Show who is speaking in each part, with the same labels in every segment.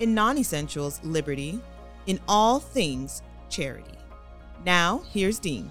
Speaker 1: in non essentials, liberty, in all things, charity. Now, here's Dean.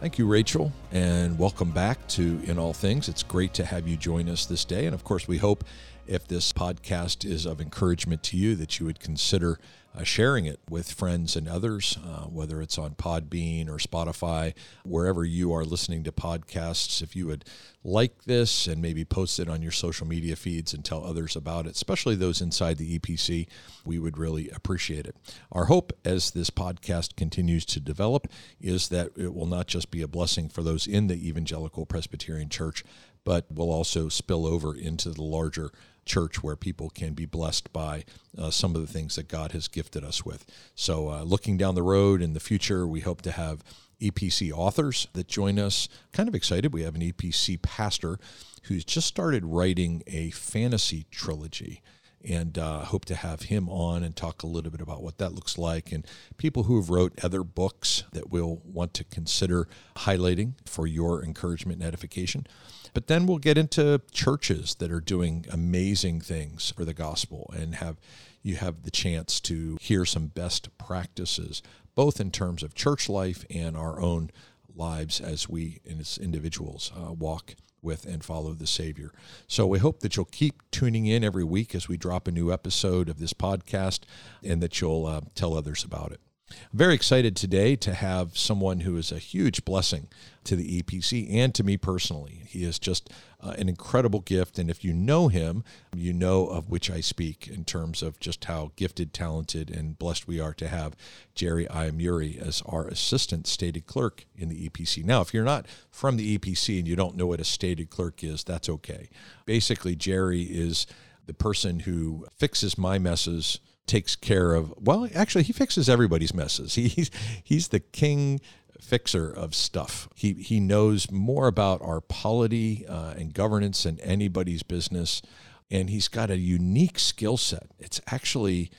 Speaker 2: Thank you, Rachel, and welcome back to In All Things. It's great to have you join us this day. And of course, we hope if this podcast is of encouragement to you, that you would consider uh, sharing it with friends and others, uh, whether it's on Podbean or Spotify, wherever you are listening to podcasts. If you would like this and maybe post it on your social media feeds and tell others about it, especially those inside the EPC, we would really appreciate it. Our hope as this podcast continues to develop is that it will not just be a blessing for those in the Evangelical Presbyterian Church, but will also spill over into the larger church where people can be blessed by uh, some of the things that God has gifted us with. So, uh, looking down the road in the future, we hope to have EPC authors that join us. Kind of excited. We have an EPC pastor who's just started writing a fantasy trilogy and uh, hope to have him on and talk a little bit about what that looks like and people who have wrote other books that we'll want to consider highlighting for your encouragement and edification but then we'll get into churches that are doing amazing things for the gospel and have you have the chance to hear some best practices, both in terms of church life and our own lives as we as individuals uh, walk with and follow the Savior. So we hope that you'll keep tuning in every week as we drop a new episode of this podcast and that you'll uh, tell others about it. I'm very excited today to have someone who is a huge blessing to the EPC and to me personally. He is just uh, an incredible gift. And if you know him, you know of which I speak in terms of just how gifted, talented, and blessed we are to have Jerry Iamurri as our assistant stated clerk in the EPC. Now, if you're not from the EPC and you don't know what a stated clerk is, that's okay. Basically, Jerry is the person who fixes my messes takes care of well actually he fixes everybody's messes. He's he's the king fixer of stuff. He he knows more about our polity uh, and governance than anybody's business. And he's got a unique skill set. It's actually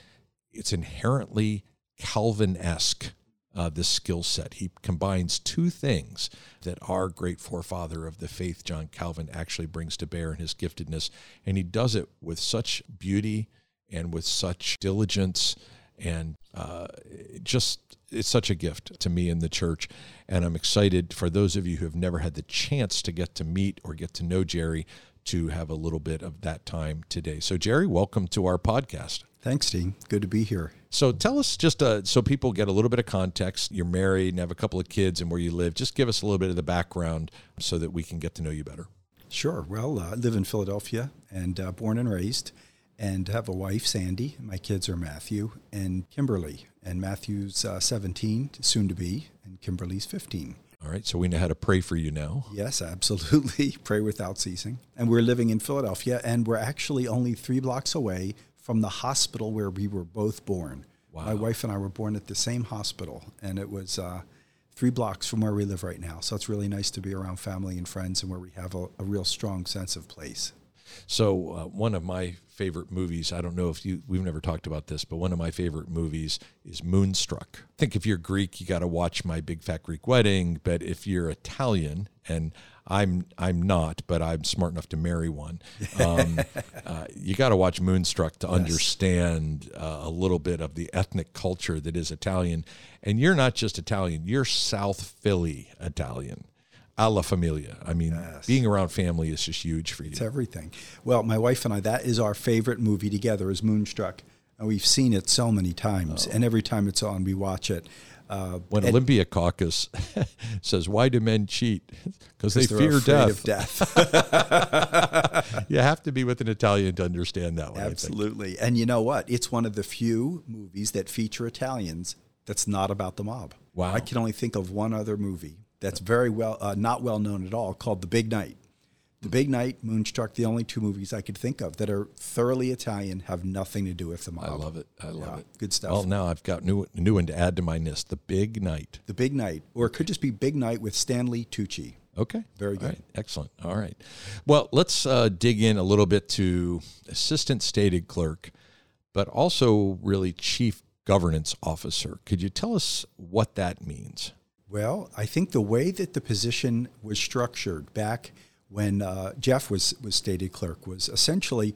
Speaker 2: it's inherently calvin-esque uh, this skill set. He combines two things that our great forefather of the faith john calvin actually brings to bear in his giftedness. And he does it with such beauty and with such diligence and uh, just it's such a gift to me in the church. And i'm excited for those of you who have never had the chance to get to meet or get to know jerry to have a little bit of that time today. So jerry welcome to our podcast.
Speaker 3: Thanks dean. Good to be here.
Speaker 2: So tell us just uh, so people get a little bit of context. You're married and have a couple of kids and where you live. Just give us a little bit of the background so that we can get to know you better.
Speaker 3: Sure. Well i uh, live in philadelphia and uh, born and raised and have a wife, Sandy. My kids are Matthew and Kimberly. And Matthew's uh, 17, soon to be, and Kimberly's 15.
Speaker 2: All right, so we know how to pray for you now.
Speaker 3: Yes, absolutely. pray without ceasing. And we're living in Philadelphia, and we're actually only three blocks away from the hospital where we were both born. Wow. My wife and I were born at the same hospital, and it was uh, three blocks from where we live right now. So it's really nice to be around family and friends and where we have a, a real strong sense of place.
Speaker 2: So uh, one of my favorite movies, I don't know if you we've never talked about this, but one of my favorite movies is Moonstruck. I think if you're Greek, you got to watch My Big Fat Greek Wedding, but if you're Italian and I'm I'm not, but I'm smart enough to marry one. Um, uh, you got to watch Moonstruck to yes. understand uh, a little bit of the ethnic culture that is Italian. And you're not just Italian; you're South Philly Italian a la familia. I mean, yes. being around family is just huge for you.
Speaker 3: It's everything. Well, my wife and I, that is our favorite movie together, is Moonstruck. And we've seen it so many times, oh. and every time it's on, we watch it.
Speaker 2: Uh, when Olympia Dukakis says, "Why do men cheat? Because they fear death."
Speaker 3: death.
Speaker 2: you have to be with an Italian to understand that one.
Speaker 3: Absolutely, and you know what? It's one of the few movies that feature Italians that's not about the mob.
Speaker 2: Wow!
Speaker 3: I can only think of one other movie that's very well uh, not well known at all called The Big Night. The Big Night, Moonstruck, the only two movies I could think of that are thoroughly Italian, have nothing to do with the mob.
Speaker 2: I love it. I love
Speaker 3: Yeah,
Speaker 2: it.
Speaker 3: good stuff.
Speaker 2: Well, now I've got new new one to add to my list. The Big Night.
Speaker 3: The Big Night, or it could just be Big Night with Stanley Tucci.
Speaker 2: Okay.
Speaker 3: Very good.
Speaker 2: right. Excellent. All right. Well, let's uh, dig in a little bit to assistant stated clerk, but also really chief governance officer. Could you tell us what that means?
Speaker 3: Well, I think the way that the position was structured back when uh, Jeff was, was stated clerk was essentially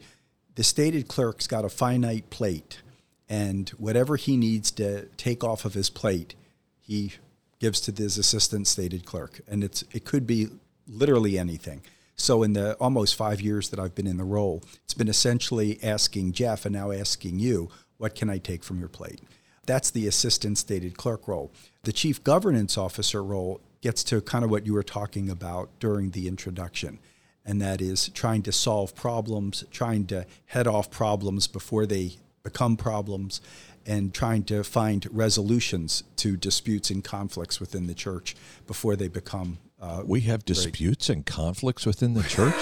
Speaker 3: the stated clerk's got a finite plate, and whatever he needs to take off of his plate, he gives to his assistant stated clerk, and it's it could be literally anything. So in the almost five years that I've been in the role, it's been essentially asking Jeff and now asking you, what can I take from your plate? That's the assistant stated clerk role. The chief governance officer role gets to kind of what you were talking about during the introduction, and that is trying to solve problems, trying to head off problems before they become problems, and trying to find resolutions to disputes and conflicts within the church before they become. Uh,
Speaker 2: We have disputes and conflicts within the church?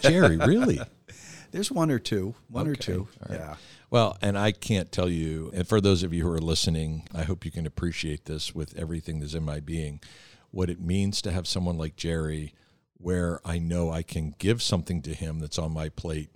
Speaker 2: Jerry, really?
Speaker 3: there's one or two, one or two.
Speaker 2: right.
Speaker 3: Yeah.
Speaker 2: Well, and I can't tell you, and for those of you who are listening, I hope you can appreciate this with everything that's in my being, what it means to have someone like Jerry where I know I can give something to him that's on my plate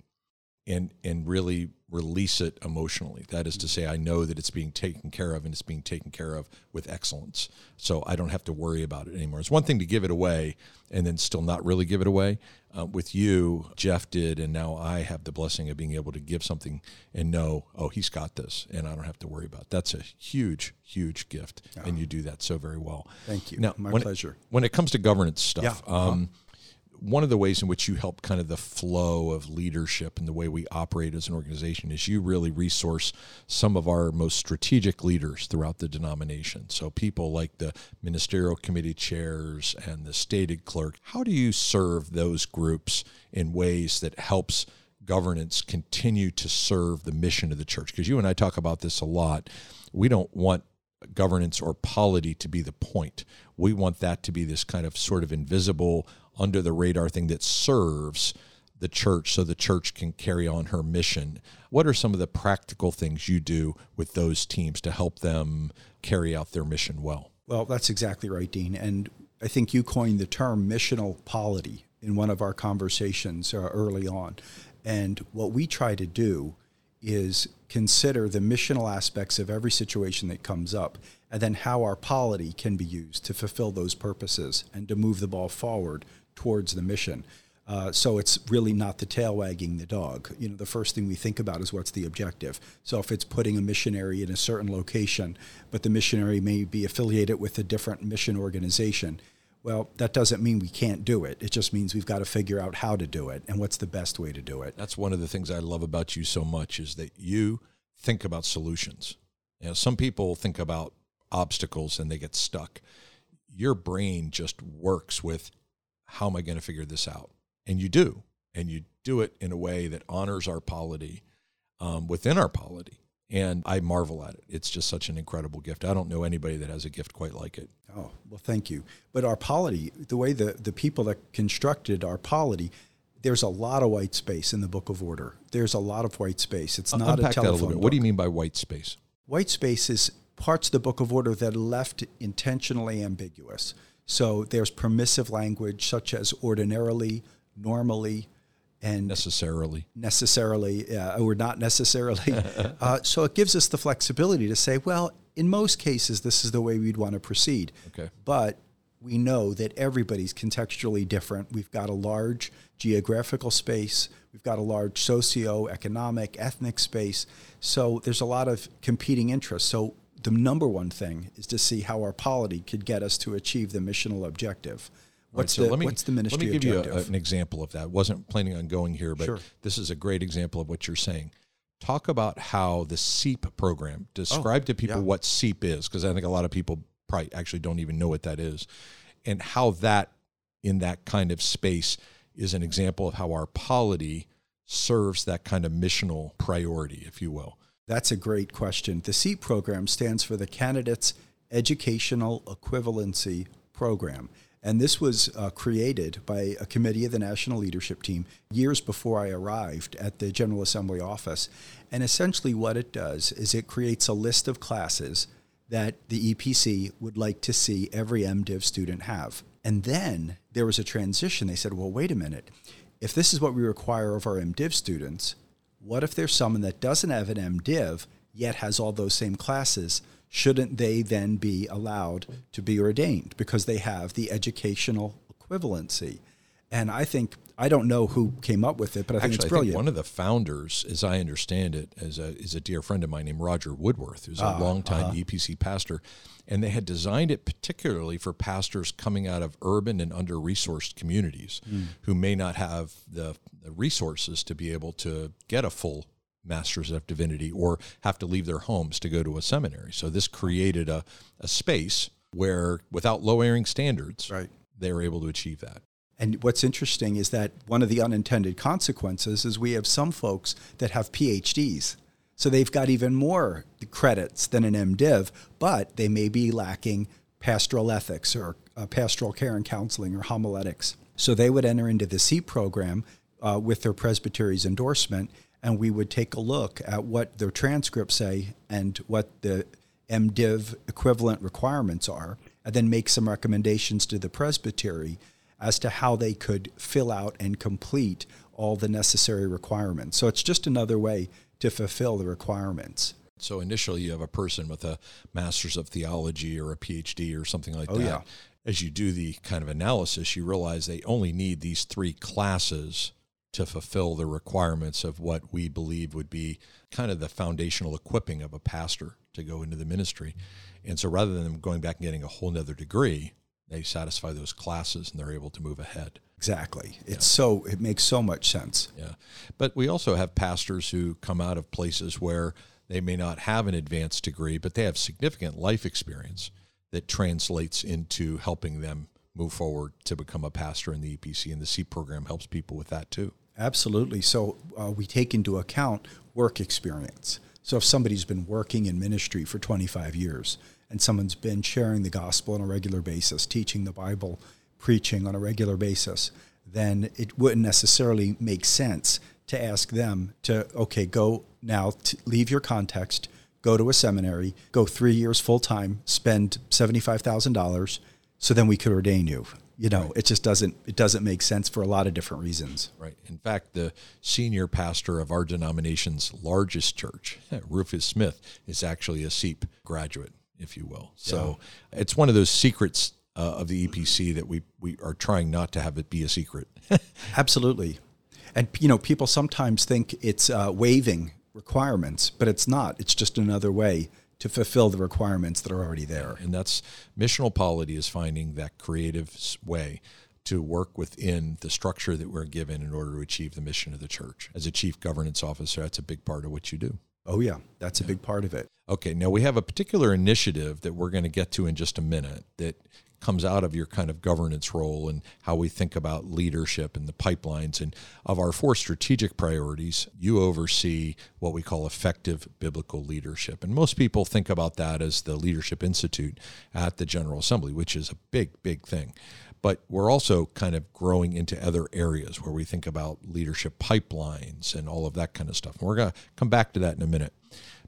Speaker 2: and and really release it emotionally. That is to say, I know that it's being taken care of and it's being taken care of with excellence. So I don't have to worry about it anymore. It's one thing to give it away and then still not really give it away. Uh, with you, Jeff did, and now I have the blessing of being able to give something and know, oh, he's got this, and I don't have to worry about. It. That's a huge, huge gift, and you do that so very well.
Speaker 3: Thank you.
Speaker 2: Now,
Speaker 3: My
Speaker 2: when it-
Speaker 3: pleasure.
Speaker 2: when it comes to governance stuff,
Speaker 3: Yeah, uh-huh.
Speaker 2: um, one of the ways in which you help kind of the flow of leadership and the way we operate as an organization is you really resource some of our most strategic leaders throughout the denomination. So people like the ministerial committee chairs and the stated clerk. How do you serve those groups in ways that helps governance continue to serve the mission of the church? Because you and I talk about this a lot. We don't want governance or polity to be the point. We want that to be this kind of sort of invisible, under the radar thing that serves the church so the church can carry on her mission. What are some of the practical things you do with those teams to help them carry out their mission well?
Speaker 3: Well, that's exactly right, Dean. And I think you coined the term missional polity in one of our conversations uh, early on. And what we try to do is consider the missional aspects of every situation that comes up and then how our polity can be used to fulfill those purposes and to move the ball forward towards the mission. Uh, so it's really not the tail wagging the dog. You know, the first thing we think about is what's the objective. So if it's putting a missionary in a certain location, but the missionary may be affiliated with a different mission organization, well, that doesn't mean we can't do it. It just means we've got to figure out how to do it and what's the best way to do it.
Speaker 2: That's one of the things I love about you so much is that you think about solutions. You know, some people think about obstacles and they get stuck. Your brain just works with how am I going to figure this out? And you do. And you do it in a way that honors our polity um, within our polity. And I marvel at it. It's just such an incredible gift. I don't know anybody that has a gift quite like it.
Speaker 3: Oh, well, thank you. But our polity, the way the, the people that constructed our polity, there's a lot of white space in the Book of Order. There's a lot of white space. It's not
Speaker 2: Unpack
Speaker 3: a
Speaker 2: that a
Speaker 3: telephone
Speaker 2: little bit.
Speaker 3: book.
Speaker 2: What do you mean by white space?
Speaker 3: White space is parts of the Book of Order that are left intentionally ambiguous. So there's permissive language such as ordinarily, normally, and
Speaker 2: Necessarily.
Speaker 3: necessarily uh, or not necessarily. uh, so it gives us the flexibility to say, well, in most cases, this is the way we'd want to proceed.
Speaker 2: Okay.
Speaker 3: But we know that everybody's contextually different. We've got a large geographical space, we've got a large socio-economic, ethnic space. So there's a lot of competing interests. So the number one thing is to see how our polity could get us to achieve the missional objective.
Speaker 2: All right,
Speaker 3: What's,
Speaker 2: so
Speaker 3: the,
Speaker 2: me,
Speaker 3: what's the ministry
Speaker 2: Let me give
Speaker 3: objective?
Speaker 2: you a, an example of that. wasn't planning on going here, but
Speaker 3: Sure.
Speaker 2: this is a great example of what you're saying. Talk about how the CEEP program, oh, describe to people
Speaker 3: Oh, yeah.
Speaker 2: what CEEP is, because I think a lot of people probably actually don't even know what that is, and how that, in that kind of space, is an example of how our polity serves that kind of missional priority, if you will.
Speaker 3: That's a great question. The CEEP program stands for the Candidates Educational Equivalency Program. And this was uh, created by a committee of the national leadership team years before I arrived at the General Assembly office. And essentially, what it does is it creates a list of classes that the EPC would like to see every MDiv student have. And then there was a transition. They said, well, wait a minute. If this is what we require of our MDiv students, what if there's someone that doesn't have an MDiv yet has all those same classes? shouldn't they then be allowed to be ordained because they have the educational equivalency? And I think I don't know who came up with it, but I think
Speaker 2: Actually,
Speaker 3: it's brilliant.
Speaker 2: I think one of the founders, as I understand it, is a is a dear friend of mine named Roger Woodworth, who's a uh, longtime uh-huh. EPC pastor, and they had designed it particularly for pastors coming out of urban and under resourced communities mm. who may not have the, the resources to be able to get a full masters of divinity or have to leave their homes to go to a seminary. So this created a, a space where without lowering standards,
Speaker 3: right.
Speaker 2: they were able to achieve that.
Speaker 3: And what's interesting is that one of the unintended consequences is we have some folks that have PhDs. So they've got even more credits than an MDiv, but they may be lacking pastoral ethics or uh, pastoral care and counseling or homiletics. So they would enter into the C program uh, with their presbytery's endorsement and we would take a look at what their transcripts say and what the MDiv equivalent requirements are, and then make some recommendations to the presbytery as to how they could fill out and complete all the necessary requirements. So it's just another way to fulfill the requirements.
Speaker 2: So initially, you have a person with a master's of theology or a PhD or something like
Speaker 3: oh,
Speaker 2: that.
Speaker 3: Yeah.
Speaker 2: As you do the kind of analysis, you realize they only need these three classes to fulfill the requirements of what we believe would be kind of the foundational equipping of a pastor to go into the ministry. And so rather than going back and getting a whole nother degree, they satisfy those classes and they're able to move ahead.
Speaker 3: Exactly. It's yeah. so it makes so much sense.
Speaker 2: Yeah. But we also have pastors who come out of places where they may not have an advanced degree, but they have significant life experience that translates into helping them move forward to become a pastor in the EPC and the C program helps people with that too.
Speaker 3: Absolutely. So uh, we take into account work experience. So if somebody's been working in ministry for 25 years and someone's been sharing the gospel on a regular basis, teaching the Bible, preaching on a regular basis, then it wouldn't necessarily make sense to ask them to, okay, go now, leave your context, go to a seminary, go three years full time, spend $75,000, so then we could ordain you. You know right. it just doesn't it doesn't make sense for a lot of different reasons.
Speaker 2: Right. In fact the senior pastor of our denomination's largest church rufus smith is actually a CEEP graduate if you will so yeah. it's one of those secrets uh, of the epc that we we are trying not to have it be a secret
Speaker 3: absolutely and you know people sometimes think it's uh, waiving requirements but it's not it's just another way to fulfill the requirements that are already there.
Speaker 2: And that's missional polity is finding that creative way to work within the structure that we're given in order to achieve the mission of the church. As a chief governance officer, that's a big part of what you do.
Speaker 3: Oh, yeah, that's yeah. a big part of it.
Speaker 2: Okay, now we have a particular initiative that we're going to get to in just a minute that comes out of your kind of governance role and how we think about leadership and the pipelines. And of our four strategic priorities, you oversee what we call effective biblical leadership. And most people think about that as the Leadership Institute at the General Assembly, which is a big, big thing. But we're also kind of growing into other areas where we think about leadership pipelines and all of that kind of stuff. And we're going to come back to that in a minute.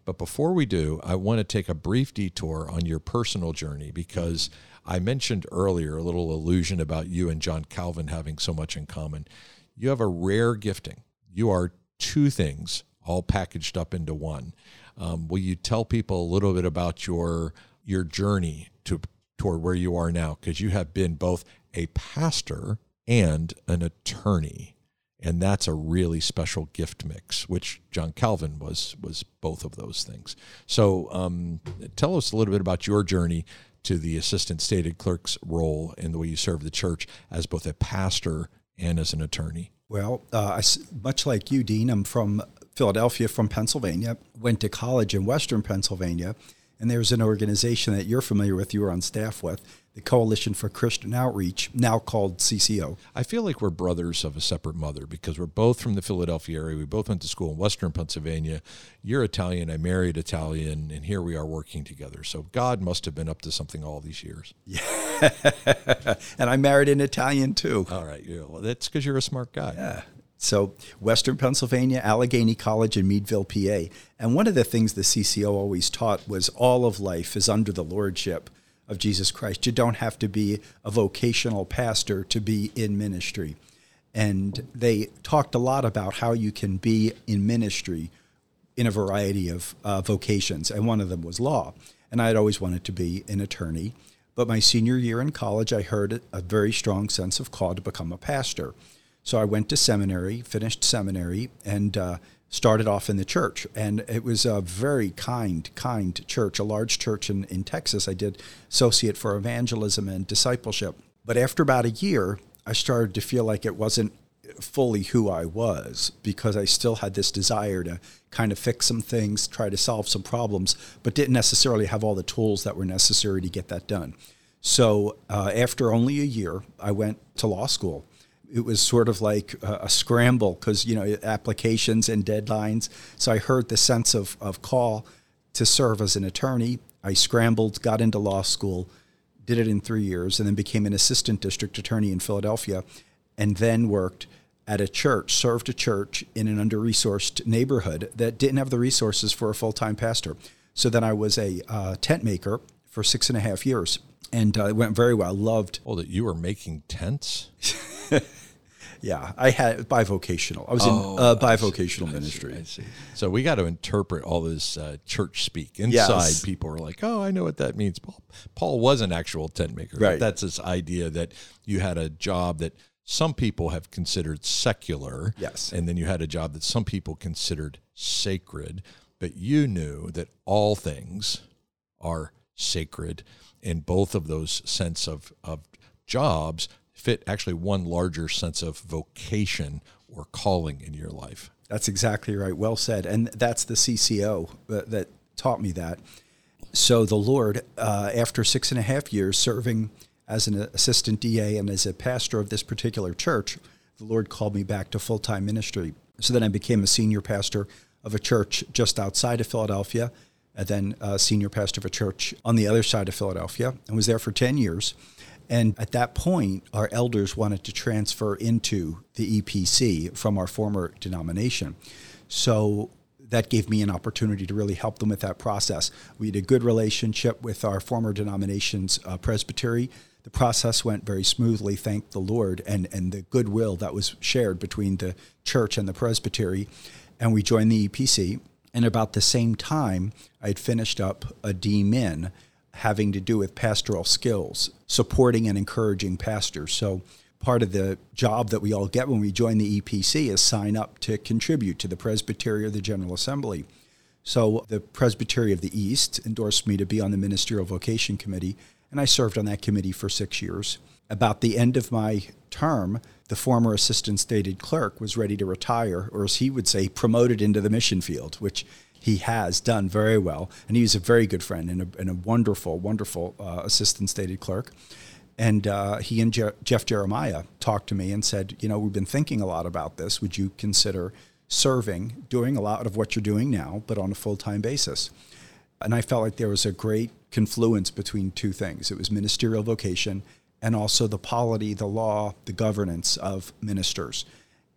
Speaker 2: But before we do, I want to take a brief detour on your personal journey because I mentioned earlier a little illusion about you and John Calvin having so much in common. You have a rare gifting. You are two things all packaged up into one. Um, will you tell people a little bit about your your journey to toward where you are now? Because you have been both a pastor and an attorney, and that's a really special gift mix. Which John Calvin was was both of those things. So, um, tell us a little bit about your journey to the assistant stated clerk's role in the way you serve the church as both a pastor and as an attorney?
Speaker 3: Well, uh, I, much like you, Dean, I'm from Philadelphia, from Pennsylvania, went to college in Western Pennsylvania, and there's an organization that you're familiar with, you were on staff with, the Coalition for Christian Outreach, now called CCO.
Speaker 2: I feel like we're brothers of a separate mother because we're both from the Philadelphia area. We both went to school in Western Pennsylvania. You're Italian, I married Italian, and here we are working together. So God must have been up to something all these years.
Speaker 3: Yeah. and I married an Italian too.
Speaker 2: All right. Yeah, well, that's because you're a smart guy.
Speaker 3: Yeah. So, Western Pennsylvania, Allegheny College in Meadville, PA. And one of the things the CCO always taught was all of life is under the lordship of Jesus Christ. You don't have to be a vocational pastor to be in ministry. And they talked a lot about how you can be in ministry in a variety of uh, vocations. And one of them was law. And I had always wanted to be an attorney. But my senior year in college, I heard a very strong sense of call to become a pastor. So I went to seminary, finished seminary, and uh, started off in the church. And it was a very kind, kind church, a large church in, in Texas. I did associate for evangelism and discipleship. But after about a year, I started to feel like it wasn't fully who I was because I still had this desire to kind of fix some things, try to solve some problems, but didn't necessarily have all the tools that were necessary to get that done. So uh, after only a year, I went to law school it was sort of like a, a scramble because you know applications and deadlines. So I heard the sense of, of call to serve as an attorney. I scrambled, got into law school, did it in three years, and then became an assistant district attorney in Philadelphia, and then worked at a church, served a church in an under resourced neighborhood that didn't have the resources for a full time pastor. So then I was a uh, tent maker for six and a half years, and uh, it went very well. I loved.
Speaker 2: Oh, that you were making tents.
Speaker 3: Yeah, I had bivocational. I was oh, in uh, bivocational ministry.
Speaker 2: I see, I see. So we got to interpret all this uh, church speak. Inside, yes. people are like, "Oh, I know what that means." Paul, Paul was an actual tent maker.
Speaker 3: Right.
Speaker 2: That's this idea that you had a job that some people have considered secular.
Speaker 3: Yes.
Speaker 2: And then you had a job that some people considered sacred, but you knew that all things are sacred in both of those sense of, of jobs fit actually one larger sense of vocation or calling in your life.
Speaker 3: That's exactly right. Well said. And that's the CCO that, that taught me that. So the Lord, uh, after six and a half years serving as an assistant DA and as a pastor of this particular church, the Lord called me back to full time ministry. So then I became a senior pastor of a church just outside of Philadelphia, and then a senior pastor of a church on the other side of Philadelphia, and was there for 10 years. And at that point, our elders wanted to transfer into the EPC from our former denomination. So that gave me an opportunity to really help them with that process. We had a good relationship with our former denomination's uh, presbytery. The process went very smoothly, thank the Lord, and, and the goodwill that was shared between the church and the presbytery. And we joined the EPC. And about the same time, I had finished up a DMin having to do with pastoral skills, supporting and encouraging pastors. So part of the job that we all get when we join the EPC is sign up to contribute to the Presbytery or the General Assembly. So the Presbytery of the East endorsed me to be on the Ministerial Vocation Committee, and I served on that committee for six years. About the end of my term, the former assistant stated clerk was ready to retire, or as he would say, promoted into the mission field, which he has done very well. And he was a very good friend and a, and a wonderful, wonderful uh, assistant stated clerk. And uh, he and Je- Jeff Jeremiah talked to me and said, You know, we've been thinking a lot about this. Would you consider serving, doing a lot of what you're doing now, but on a full time basis? And I felt like there was a great confluence between two things it was ministerial vocation and also the polity, the law, the governance of ministers.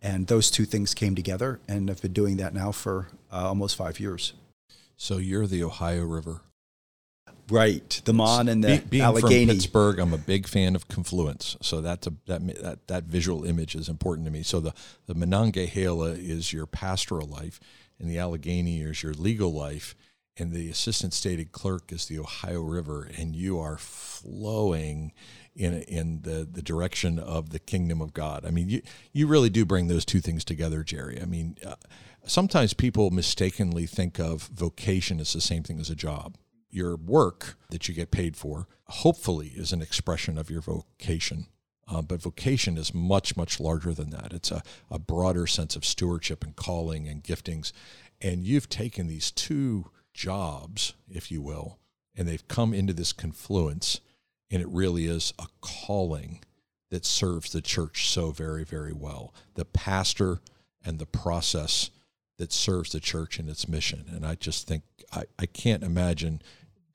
Speaker 3: And those two things came together, and I've been doing that now for uh, almost five years.
Speaker 2: So you're the Ohio River.
Speaker 3: Right, the Mon and the
Speaker 2: Be, being
Speaker 3: Allegheny.
Speaker 2: from Pittsburgh, I'm a big fan of confluence. So that's a, that that that visual image is important to me. So the the Monongahela is your pastoral life, and the Allegheny is your legal life, and the assistant stated clerk is the Ohio River, and you are flowing in in the the direction of the kingdom of God. I mean, you you really do bring those two things together, Jerry. I mean, uh, sometimes people mistakenly think of vocation as the same thing as a job. Your work that you get paid for, hopefully, is an expression of your vocation. Uh, but vocation is much, much larger than that. It's a, a broader sense of stewardship and calling and giftings. And you've taken these two jobs, if you will, and they've come into this confluence and it really is a calling that serves the church so very, very well. The pastor and the process that serves the church and its mission. And I just think I, I can't imagine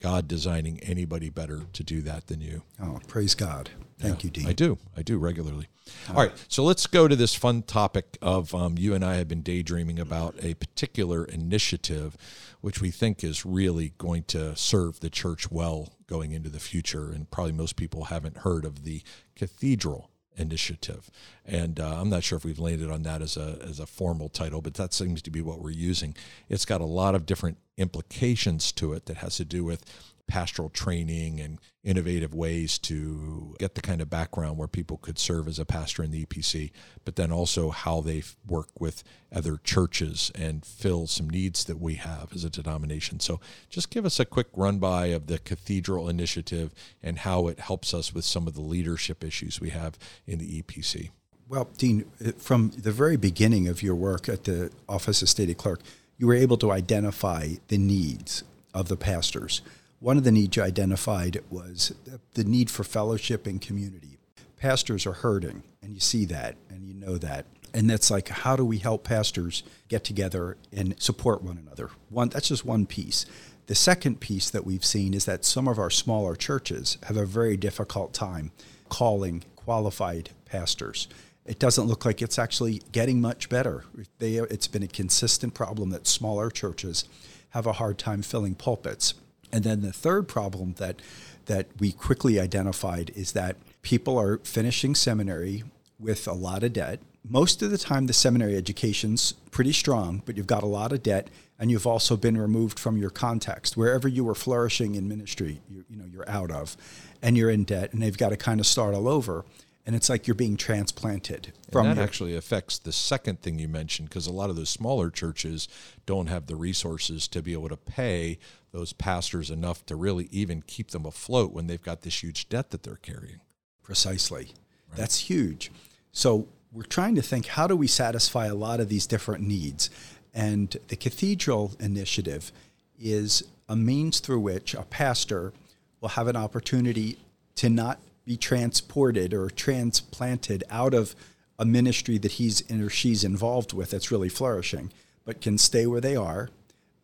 Speaker 2: God designing anybody better to do that than you.
Speaker 3: Oh, praise God. Thank yeah, you, Dean.
Speaker 2: I do. I do regularly. All right. So let's go to this fun topic of um, you and I have been daydreaming about a particular initiative which we think is really going to serve the church well going into the future. And probably most people haven't heard of the cathedral initiative. And uh, I'm not sure if we've landed on that as a, as a formal title, but that seems to be what we're using. It's got a lot of different implications to it that has to do with pastoral training and innovative ways to get the kind of background where people could serve as a pastor in the EPC, but then also how they work with other churches and fill some needs that we have as a denomination. So just give us a quick run by of the Cathedral Initiative and how it helps us with some of the leadership issues we have in the EPC.
Speaker 3: Well, Dean, uh, from the very beginning of your work at the Office of Stated Clerk, you were able to identify the needs of the pastors. One of the needs you identified was the need for fellowship and community. Pastors are hurting, and you see that, and you know that. And that's like, how do we help pastors get together and support one another? One, that's just one piece. The second piece that we've seen is that some of our smaller churches have a very difficult time calling qualified pastors. It doesn't look like it's actually getting much better. They, it's been a consistent problem that smaller churches have a hard time filling pulpits. And then the third problem that that we quickly identified is that people are finishing seminary with a lot of debt. Most of the time, the seminary education's pretty strong, but you've got a lot of debt, and you've also been removed from your context. Wherever you were flourishing in ministry, you, you know you're out of, and you're in debt, and they've got to kind of start all over and it's like you're being transplanted
Speaker 2: from and that actually affects the second thing you mentioned because a lot of those smaller churches don't have the resources to be able to pay those pastors enough to really even keep them afloat when they've got this huge debt that they're carrying.
Speaker 3: Precisely. Right. that's huge. So we're trying to think how do we satisfy a lot of these different needs? And the cathedral initiative is a means through which a pastor will have an opportunity to not be transported or transplanted out of a ministry that he's or she's involved with that's really flourishing, but can stay where they are.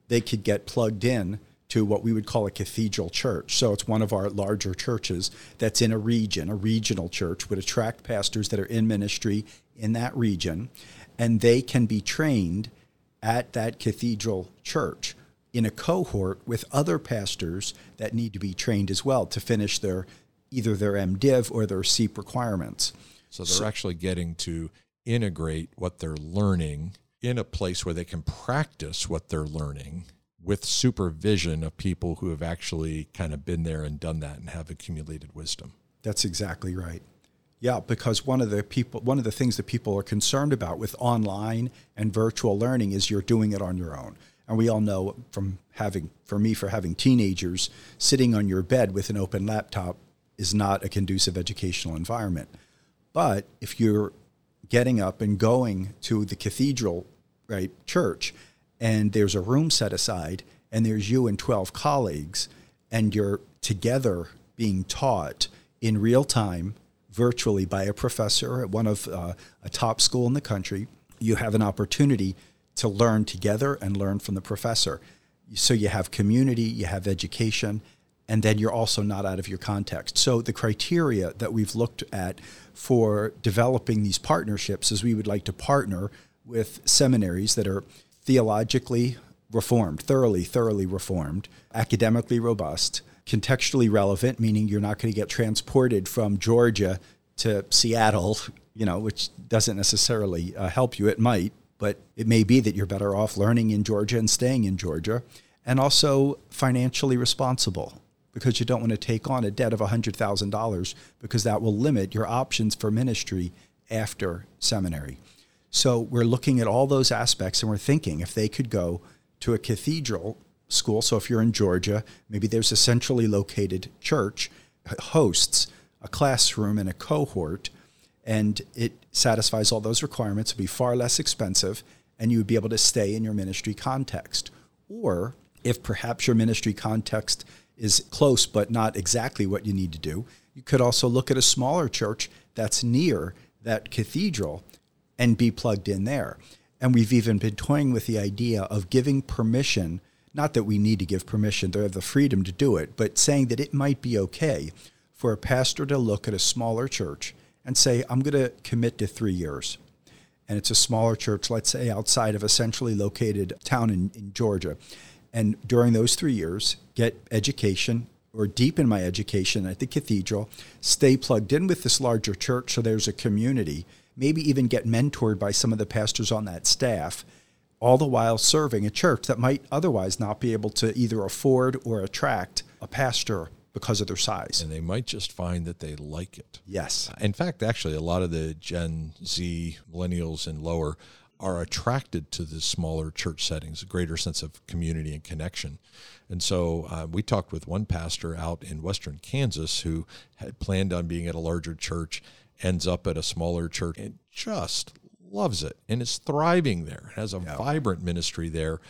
Speaker 3: They could get plugged in to what we would call a cathedral church. So it's one of our larger churches that's in a region. A regional church would attract pastors that are in ministry in that region, and they can be trained at that cathedral church in a cohort with other pastors that need to be trained as well to finish their either their MDiv or their CEEP requirements.
Speaker 2: So they're so, actually getting to integrate what they're learning in a place where they can practice what they're learning with supervision of people who have actually kind of been there and done that and have accumulated wisdom.
Speaker 3: That's exactly right. Yeah, because one of the people one of the things that people are concerned about with online and virtual learning is you're doing it on your own. And we all know from having for me for having teenagers sitting on your bed with an open laptop is not a conducive educational environment. But if you're getting up and going to the cathedral, right, church, and there's a room set aside, and there's you and 12 colleagues, and you're together being taught in real time, virtually by a professor at one of uh, a top school in the country, you have an opportunity to learn together and learn from the professor. So you have community, you have education, and then you're also not out of your context. So the criteria that we've looked at for developing these partnerships is we would like to partner with seminaries that are theologically reformed, thoroughly, thoroughly reformed, academically robust, contextually relevant, meaning you're not going to get transported from Georgia to Seattle, you know, which doesn't necessarily uh, help you. It might, but it may be that you're better off learning in Georgia and staying in Georgia, and also financially responsible because you don't want to take on a debt of $100,000 because that will limit your options for ministry after seminary. So we're looking at all those aspects and we're thinking if they could go to a cathedral school. So if you're in Georgia, maybe there's a centrally located church hosts a classroom and a cohort and it satisfies all those requirements, it'd be far less expensive and you would be able to stay in your ministry context. Or if perhaps your ministry context is close but not exactly what you need to do. You could also look at a smaller church that's near that cathedral and be plugged in there. And we've even been toying with the idea of giving permission, not that we need to give permission, they have the freedom to do it, but saying that it might be okay for a pastor to look at a smaller church and say, I'm going to commit to three years. And it's a smaller church, let's say outside of a centrally located town in, in Georgia. And during those three years, get education or deepen my education at the cathedral, stay plugged in with this larger church so there's a community, maybe even get mentored by some of the pastors on that staff, all the while serving a church that might otherwise not be able to either afford or attract a pastor because of their size.
Speaker 2: And they might just find that they like it.
Speaker 3: Yes.
Speaker 2: In fact, actually, a lot of the Gen Z, millennials, and lower are attracted to the smaller church settings, a greater sense of community and connection. And so uh, we talked with one pastor out in western Kansas who had planned on being at a larger church, ends up at a smaller church, and just loves it and is thriving there, has a yeah. vibrant ministry there.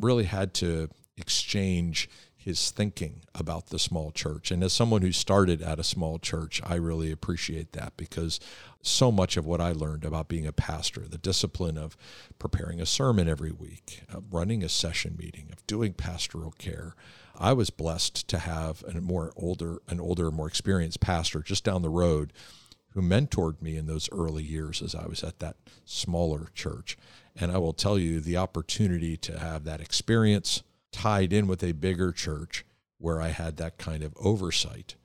Speaker 2: Really had to exchange his thinking about the small church. And as someone who started at a small church, I really appreciate that because so much of what I learned about being a pastor, the discipline of preparing a sermon every week, of running a session meeting, of doing pastoral care, I was blessed to have a more older, an older, more experienced pastor just down the road who mentored me in those early years as I was at that smaller church. And I will tell you the opportunity to have that experience tied in with a bigger church where I had that kind of oversight.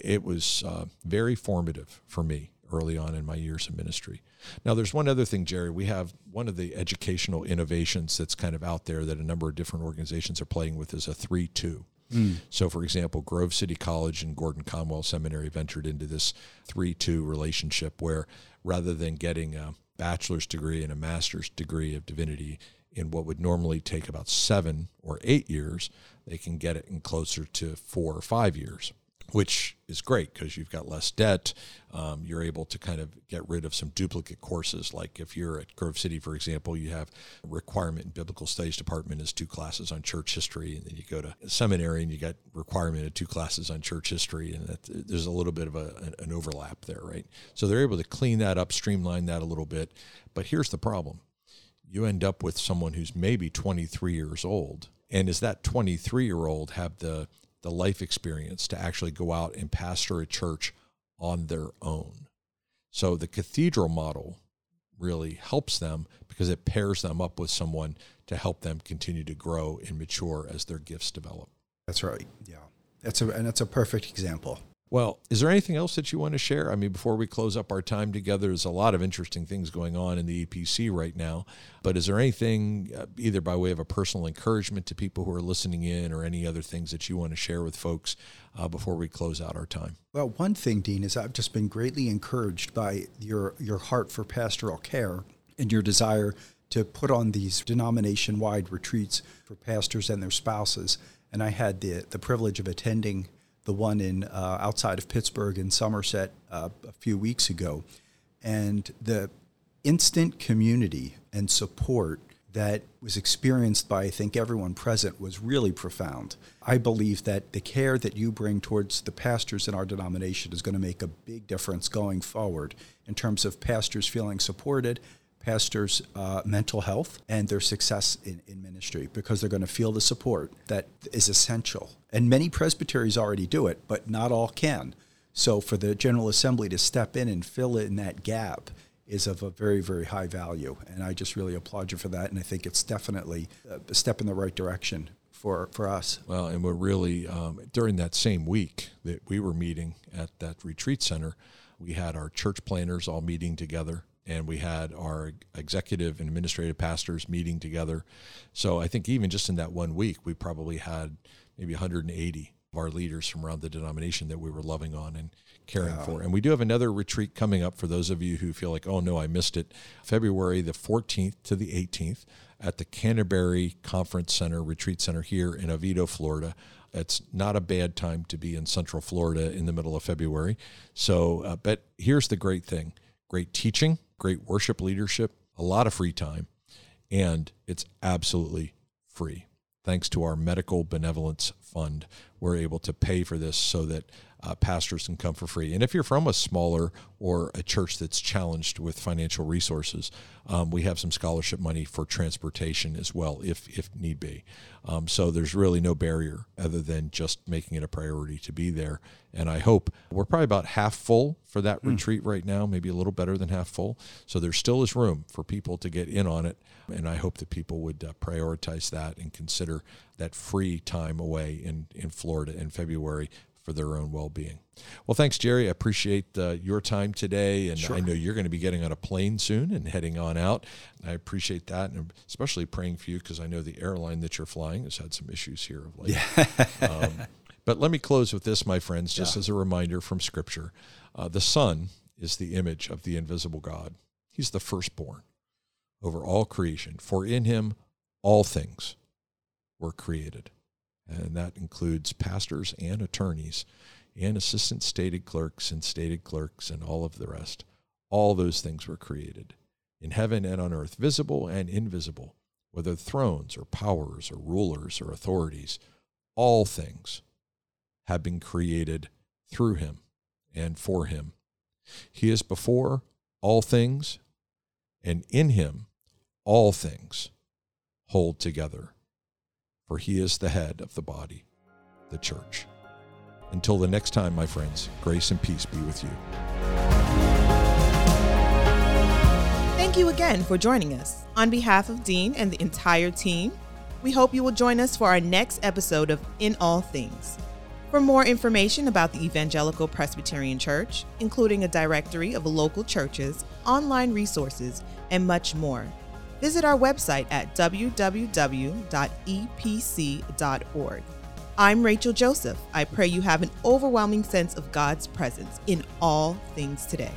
Speaker 2: It was uh, very formative for me early on in my years of ministry. Now, there's one other thing, Jerry. We have one of the educational innovations that's kind of out there that a number of different organizations are playing with is a 3 2. Mm. So, for example, Grove City College and Gordon Conwell Seminary ventured into this 3 2 relationship where rather than getting a bachelor's degree and a master's degree of divinity in what would normally take about seven or eight years, they can get it in closer to four or five years, which is great because you've got less debt. Um, you're able to kind of get rid of some duplicate courses. Like if you're at Grove City, for example, you have a requirement in Biblical Studies Department is two classes on church history, and then you go to seminary and you got requirement of two classes on church history, and that, there's a little bit of a, an overlap there, right? So they're able to clean that up, streamline that a little bit. But here's the problem you end up with someone who's maybe 23 years old. And does that 23 year old have the, the life experience to actually go out and pastor a church on their own? So the cathedral model really helps them because it pairs them up with someone to help them continue to grow and mature as their gifts develop.
Speaker 3: That's right. Yeah. That's a and that's a perfect example.
Speaker 2: Well, is there anything else that you want to share? I mean, before we close up our time together, there's a lot of interesting things going on in the EPC right now. But is there anything, uh, either by way of a personal encouragement to people who are listening in, or any other things that you want to share with folks uh, before we close out our time?
Speaker 3: Well, one thing, Dean, is I've just been greatly encouraged by your your heart for pastoral care and your desire to put on these denomination-wide retreats for pastors and their spouses. And I had the the privilege of attending the one in uh, outside of Pittsburgh in Somerset uh, a few weeks ago, and the instant community and support that was experienced by I think everyone present was really profound. I believe that the care that you bring towards the pastors in our denomination is going to make a big difference going forward in terms of pastors feeling supported pastors' uh, mental health and their success in, in ministry because they're going to feel the support that is essential. And many presbyteries already do it, but not all can. So for the General Assembly to step in and fill in that gap is of a very, very high value. And I just really applaud you for that. And I think it's definitely a step in the right direction for, for us.
Speaker 2: Well, and we're really, um, during that same week that we were meeting at that retreat center, we had our church planners all meeting together and we had our executive and administrative pastors meeting together. So I think even just in that one week, we probably had maybe 180 of our leaders from around the denomination that we were loving on and caring for. And we do have another retreat coming up for those of you who feel like, oh no, I missed it. February the 14th to the 18th at the Canterbury Conference Center, Retreat Center here in Oviedo, Florida. It's not a bad time to be in Central Florida in the middle of February. So, uh, but here's the great thing great teaching great worship leadership, a lot of free time, and it's absolutely free. thanks to our medical benevolence fund, we're able to pay for this so that uh, pastors can come for free. And if you're from a smaller or a church that's challenged with financial resources, um, we have some scholarship money for transportation as well, if if need be. Um, so there's really no barrier other than just making it a priority to be there. And I hope we're probably about half full for that mm. retreat right now, maybe a little better than half full. So there still is room for people to get in on it. And I hope that people would uh, prioritize that and consider that free time away in, in Florida in February for their own well-being. Well, thanks, Jerry. I appreciate uh, your time today, and sure. I know you're going to be getting on a plane soon and heading on out. I appreciate that, and especially praying for you because I know the airline that you're flying has had some issues here of late. Yeah. um, but let me close with this, my friends, just yeah. as a reminder from Scripture: uh, the Son is the image of the invisible God. He's the firstborn over all creation, for in Him all things were created and that includes pastors and attorneys and assistant stated clerks and stated clerks and all of the rest. All those things were created in heaven and on earth, visible and invisible, whether thrones or powers or rulers or authorities, all things have been created through him and for him. He is before all things, and in him all things hold together for he is the head of the body, the church. Until the next time, my friends, grace and peace be with you.
Speaker 1: Thank you again for joining us. On behalf of Dean and the entire team, we hope you will join us for our next episode of In All Things. For more information about the Evangelical Presbyterian Church, including a directory of local churches, online resources, and much more, visit our website at www.epc.org. I'm Rachel Joseph. I pray you have an overwhelming sense of God's presence in all things today.